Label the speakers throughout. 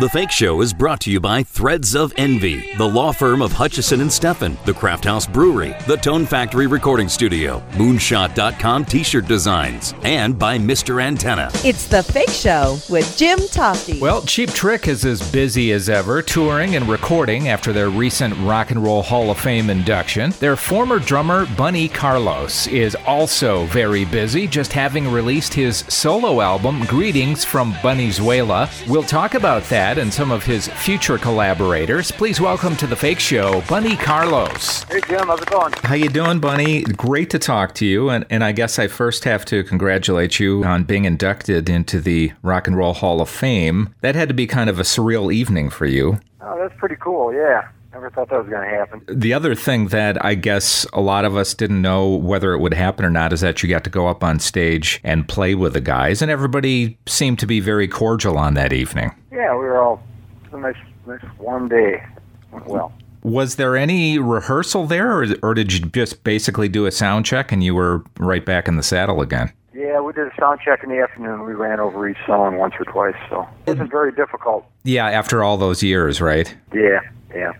Speaker 1: The Fake Show is brought to you by Threads of Envy, the law firm of Hutchison and Steffen, the Craft House Brewery, the Tone Factory Recording Studio, Moonshot.com T-shirt designs, and by Mr. Antenna.
Speaker 2: It's The Fake Show with Jim Tofte.
Speaker 3: Well, Cheap Trick is as busy as ever, touring and recording after their recent Rock and Roll Hall of Fame induction. Their former drummer, Bunny Carlos, is also very busy, just having released his solo album, Greetings from Bunezuela. We'll talk about that and some of his future collaborators. Please welcome to the Fake Show, Bunny Carlos.
Speaker 4: Hey Jim, how's it going?
Speaker 3: How you doing, Bunny? Great to talk to you. And, and I guess I first have to congratulate you on being inducted into the Rock and Roll Hall of Fame. That had to be kind of a surreal evening for you.
Speaker 4: Oh, that's pretty cool. Yeah, never thought that was going to happen.
Speaker 3: The other thing that I guess a lot of us didn't know whether it would happen or not is that you got to go up on stage and play with the guys, and everybody seemed to be very cordial on that evening.
Speaker 4: Yeah, we were all it was a nice, nice warm day. Went well.
Speaker 3: Was there any rehearsal there, or, or did you just basically do a sound check and you were right back in the saddle again?
Speaker 4: Yeah, we did a sound check in the afternoon. We ran over each song once or twice, so it wasn't very difficult.
Speaker 3: Yeah, after all those years, right?
Speaker 4: Yeah, yeah.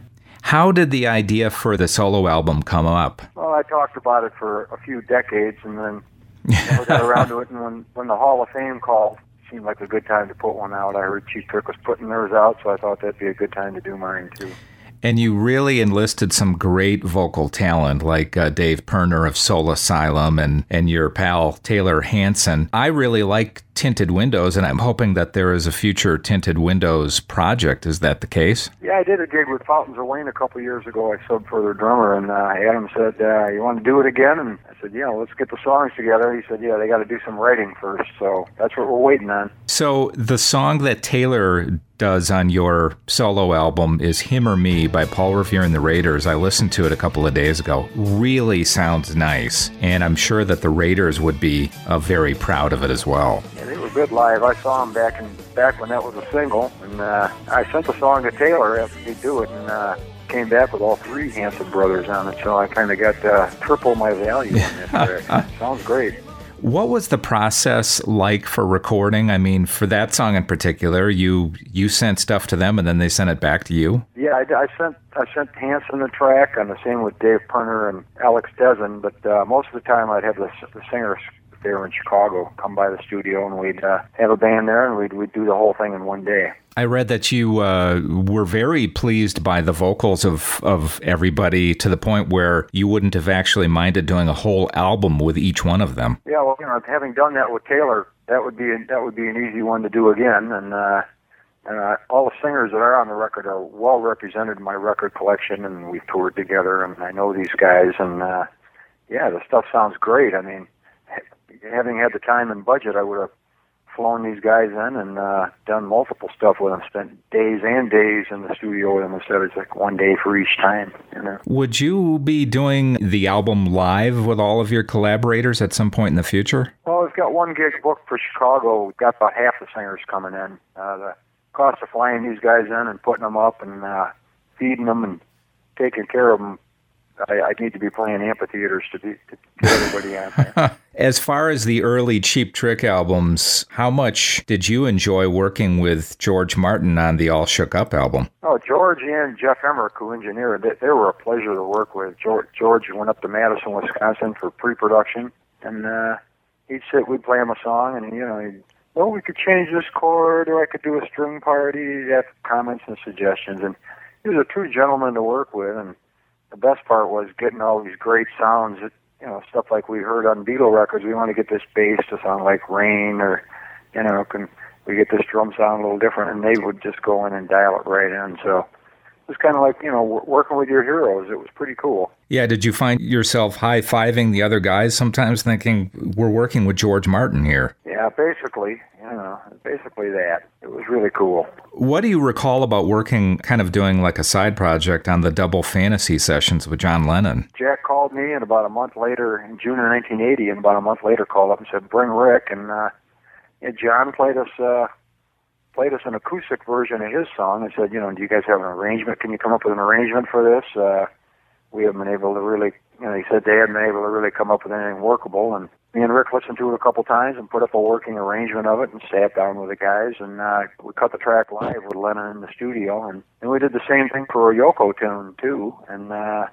Speaker 3: How did the idea for the solo album come up?
Speaker 4: Well, I talked about it for a few decades, and then never got around to it. And when when the Hall of Fame called, seemed like a good time to put one out. I heard Cheap Trick was putting theirs out, so I thought that'd be a good time to do mine too.
Speaker 3: And you really enlisted some great vocal talent like uh, Dave Pirner of Soul Asylum and, and your pal Taylor Hanson. I really like Tinted Windows, and I'm hoping that there is a future Tinted Windows project. Is that the case?
Speaker 4: Yeah, I did a gig with Fountains of Wayne a couple years ago. I subbed for their drummer, and uh, Adam said, uh, "You want to do it again?" And I said, "Yeah, let's get the songs together." He said, "Yeah, they got to do some writing first, so that's what we're waiting on."
Speaker 3: So the song that Taylor does on your solo album is Him or Me by Paul Revere and the Raiders. I listened to it a couple of days ago. Really sounds nice. And I'm sure that the Raiders would be uh, very proud of it as well.
Speaker 4: Yeah, they were good live. I saw him back in back when that was a single, and uh, I sent the song to Taylor after he do it, and uh, came back with all three Hanson brothers on it. So I kind of got uh, triple my value in this track. Sounds great.
Speaker 3: What was the process like for recording? I mean, for that song in particular, you you sent stuff to them and then they sent it back to you.
Speaker 4: Yeah, I, I sent I sent Hanson the track, and the same with Dave Pirner and Alex Dezen. But uh, most of the time, I'd have the, the singers there in Chicago come by the studio, and we'd uh, have a band there, and we'd we'd do the whole thing in one day.
Speaker 3: I read that you uh, were very pleased by the vocals of, of everybody to the point where you wouldn't have actually minded doing a whole album with each one of them.
Speaker 4: Yeah, well, you know, having done that with Taylor, that would be that would be an easy one to do again, and. uh and uh, all the singers that are on the record are well represented in my record collection, and we've toured together, and I know these guys, and uh, yeah, the stuff sounds great. I mean, having had the time and budget, I would have flown these guys in and uh, done multiple stuff with them. Spent days and days in the studio with them instead of like one day for each time. You know.
Speaker 3: Would you be doing the album live with all of your collaborators at some point in the future?
Speaker 4: Well, we've got one gig booked for Chicago. We've got about half the singers coming in. Uh, the cost of flying these guys in and putting them up and uh, feeding them and taking care of them I, I need to be playing amphitheaters to be to get everybody out there.
Speaker 3: As far as the early Cheap Trick albums, how much did you enjoy working with George Martin on the All Shook Up album?
Speaker 4: Oh, George and Geoff Emerick, who engineered it, they were a pleasure to work with. George, George went up to Madison, Wisconsin for pre-production, and uh, he'd sit, we'd play him a song, and you know, he'd, well, we could change this chord, or I could do a string party. He'd have comments and suggestions, and he was a true gentleman to work with, and the best part was getting all these great sounds. That, you know, stuff like we heard on Beatle records. We want to get this bass to sound like Rain, or you know, can we get this drum sound a little different? And they would just go in and dial it right in. So it was kind of like you know working with your heroes. It was pretty cool.
Speaker 3: Yeah. Did you find yourself high fiving the other guys sometimes, thinking we're working with George Martin here?
Speaker 4: Yeah, basically. You know, basically that. It was really cool.
Speaker 3: What do you recall about working, kind of doing like a side project on the double fantasy sessions with John Lennon?
Speaker 4: Jack called me, and about a month later, in June of 1980, and about a month later, called up and said, "Bring Rick." And uh, yeah, John played us. Uh, played us an acoustic version of his song and said, you know, do you guys have an arrangement? Can you come up with an arrangement for this? Uh, we haven't been able to really, you know, he said they hadn't been able to really come up with anything workable. And me and Rick listened to it a couple times and put up a working arrangement of it and sat down with the guys and uh, we cut the track live with Lennon in the studio and, and we did the same thing for a Yoko tune too and uh,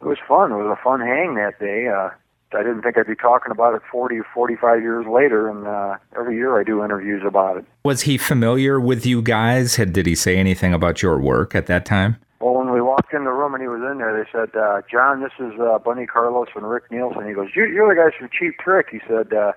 Speaker 4: it was fun. It was a fun hang that day. Uh, I didn't think I'd be talking about it 40 or 45 years later, and uh, every year I do interviews about it.
Speaker 3: Was he familiar with you guys? Had, did he say anything about your work at that time?
Speaker 4: Well, when we in the room and he was in there, they said, uh, John, this is uh, Bunny Carlos and Rick Nielsen. He goes, you, you're the guys from Cheap Trick. He said, uh,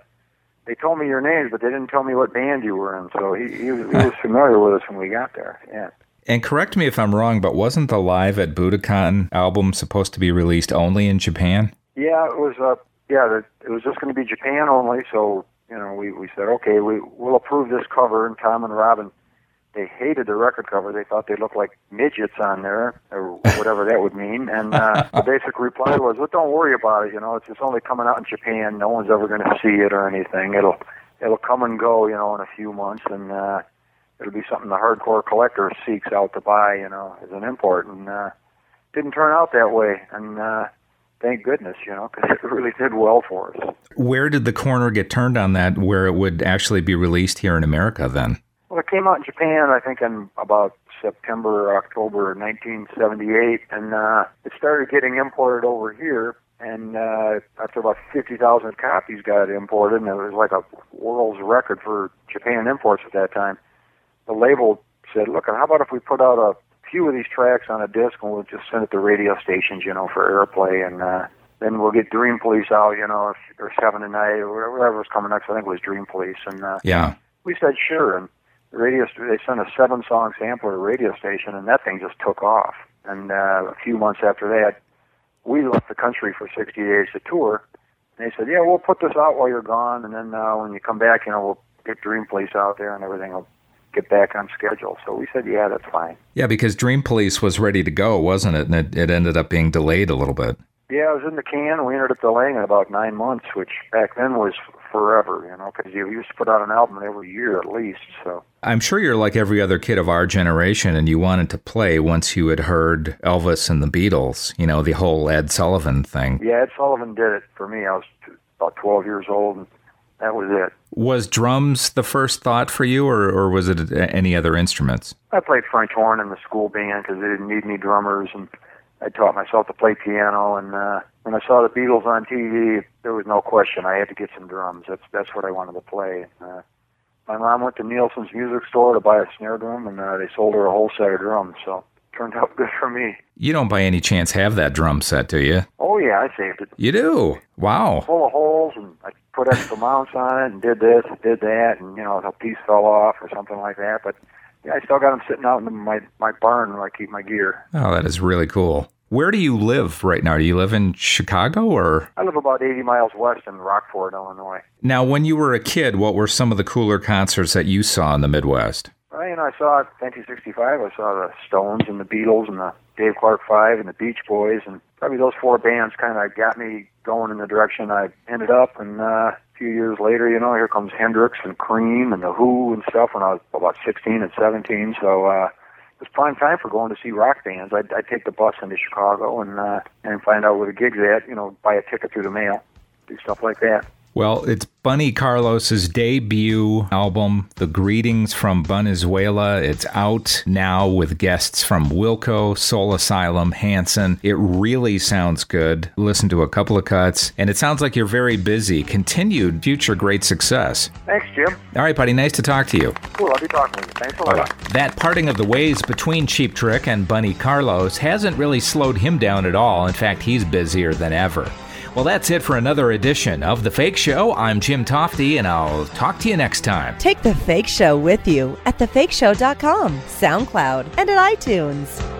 Speaker 4: they told me your names, but they didn't tell me what band you were in. So he, he, was, he was familiar with us when we got there. Yeah.
Speaker 3: And correct me if I'm wrong, but wasn't the Live at Budokan album supposed to be released only in Japan?
Speaker 4: Yeah, it was. Uh, yeah, it was just going to be Japan only. So you know, we we said, okay, we we'll approve this cover. And Tom and Robin, they hated the record cover. They thought they looked like midgets on there, or whatever that would mean. And uh, the basic reply was, well, don't worry about it. You know, it's it's only coming out in Japan. No one's ever going to see it or anything. It'll it'll come and go. You know, in a few months and. uh it'll be something the hardcore collector seeks out to buy, you know, as an import. And uh, didn't turn out that way. And uh, thank goodness, you know, because it really did well for us.
Speaker 3: Where did the corner get turned on that, where it would actually be released here in America then?
Speaker 4: Well, it came out in Japan, I think, in about September or October 1978, and uh, it started getting imported over here. And uh, after about 50,000 copies got imported, and it was like a world's record for Japan imports at that time the label said, look, how about if we put out a few of these tracks on a disc and we'll just send it to radio stations, you know, for airplay, and uh, then we'll get Dream Police out, you know, or Seven Tonight or whatever was coming next. I think it was Dream Police, and uh,
Speaker 3: yeah,
Speaker 4: we said sure, and radio they sent a seven song sampler to a radio station, and that thing just took off. And uh, a few months after that, we left the country for 60 days to tour. And they said, yeah, we'll put this out while you're gone, and then uh, when you come back, you know, we'll get Dream Police out there and everything will get back on schedule. So we said, yeah, that's fine.
Speaker 3: Yeah, because Dream Police was ready to go, wasn't it? And it, it ended up being delayed a little bit.
Speaker 4: Yeah, I was in the can. We ended up delaying it about nine months, which back then was forever, you know, because you used to put out an album every year at least. So
Speaker 3: I'm sure you're like every other kid of our generation, and you wanted to play once you had heard Elvis and the Beatles. You know, the whole Ed Sullivan thing.
Speaker 4: Yeah, Ed Sullivan did it for me. I was about 12 years old, and that was it.
Speaker 3: Was drums the first thought for you, or, or was it any other instruments?
Speaker 4: I played French horn in the school band because they didn't need any drummers, and I taught myself to play piano. And uh, when I saw the Beatles on TV, there was no question I had to get some drums. That's that's what I wanted to play. Uh, my mom went to Nielsen's music store to buy a snare drum, and uh, they sold her a whole set of drums. So turned out good for me.
Speaker 3: You don't by any chance have that drum set, do you?
Speaker 4: Oh yeah, I saved it.
Speaker 3: You do? Wow.
Speaker 4: Full of holes, and I put extra mounts on it, and did this, and did that, and you know, a piece fell off or something like that. But yeah, I still got them sitting out in my my barn where I keep my gear.
Speaker 3: Oh, that is really cool. Where do you live right now? Do you live in Chicago or?
Speaker 4: I live about 80 miles west in Rockford, Illinois.
Speaker 3: Now, when you were a kid, what were some of the cooler concerts that you saw in the Midwest?
Speaker 4: Well, you know, I saw 1965. I saw the Stones and the Beatles and the Dave Clark Five and the Beach Boys, and probably those four bands kind of got me going in the direction I ended up. And uh, few years later, you know, here comes Hendrix and Cream and the Who and stuff when I was about 16 and 17. So uh, it was prime time for going to see rock bands. I'd, I'd take the bus into Chicago and uh, and find out where the gigs at. You know, buy a ticket through the mail, do stuff like that.
Speaker 3: Well, it's Bunny Carlos's debut album, The Greetings from Bunezuela. It's out now with guests from Wilco, Soul Asylum, Hanson. It really sounds good. Listen to a couple of cuts, and it sounds like you're very busy. Continued future great success.
Speaker 4: Thanks, Jim.
Speaker 3: All right, buddy. Nice to talk to you.
Speaker 4: Cool. I'll be talking to you. Thanks a lot.
Speaker 3: That parting of the ways between Cheap Trick and Bunny Carlos hasn't really slowed him down at all. In fact, he's busier than ever. Well, that's it for another edition of The Fake Show. I'm Jim Tofte, and I'll talk to you next time.
Speaker 2: Take The Fake Show with you at thefakeshow.com, SoundCloud, and at iTunes.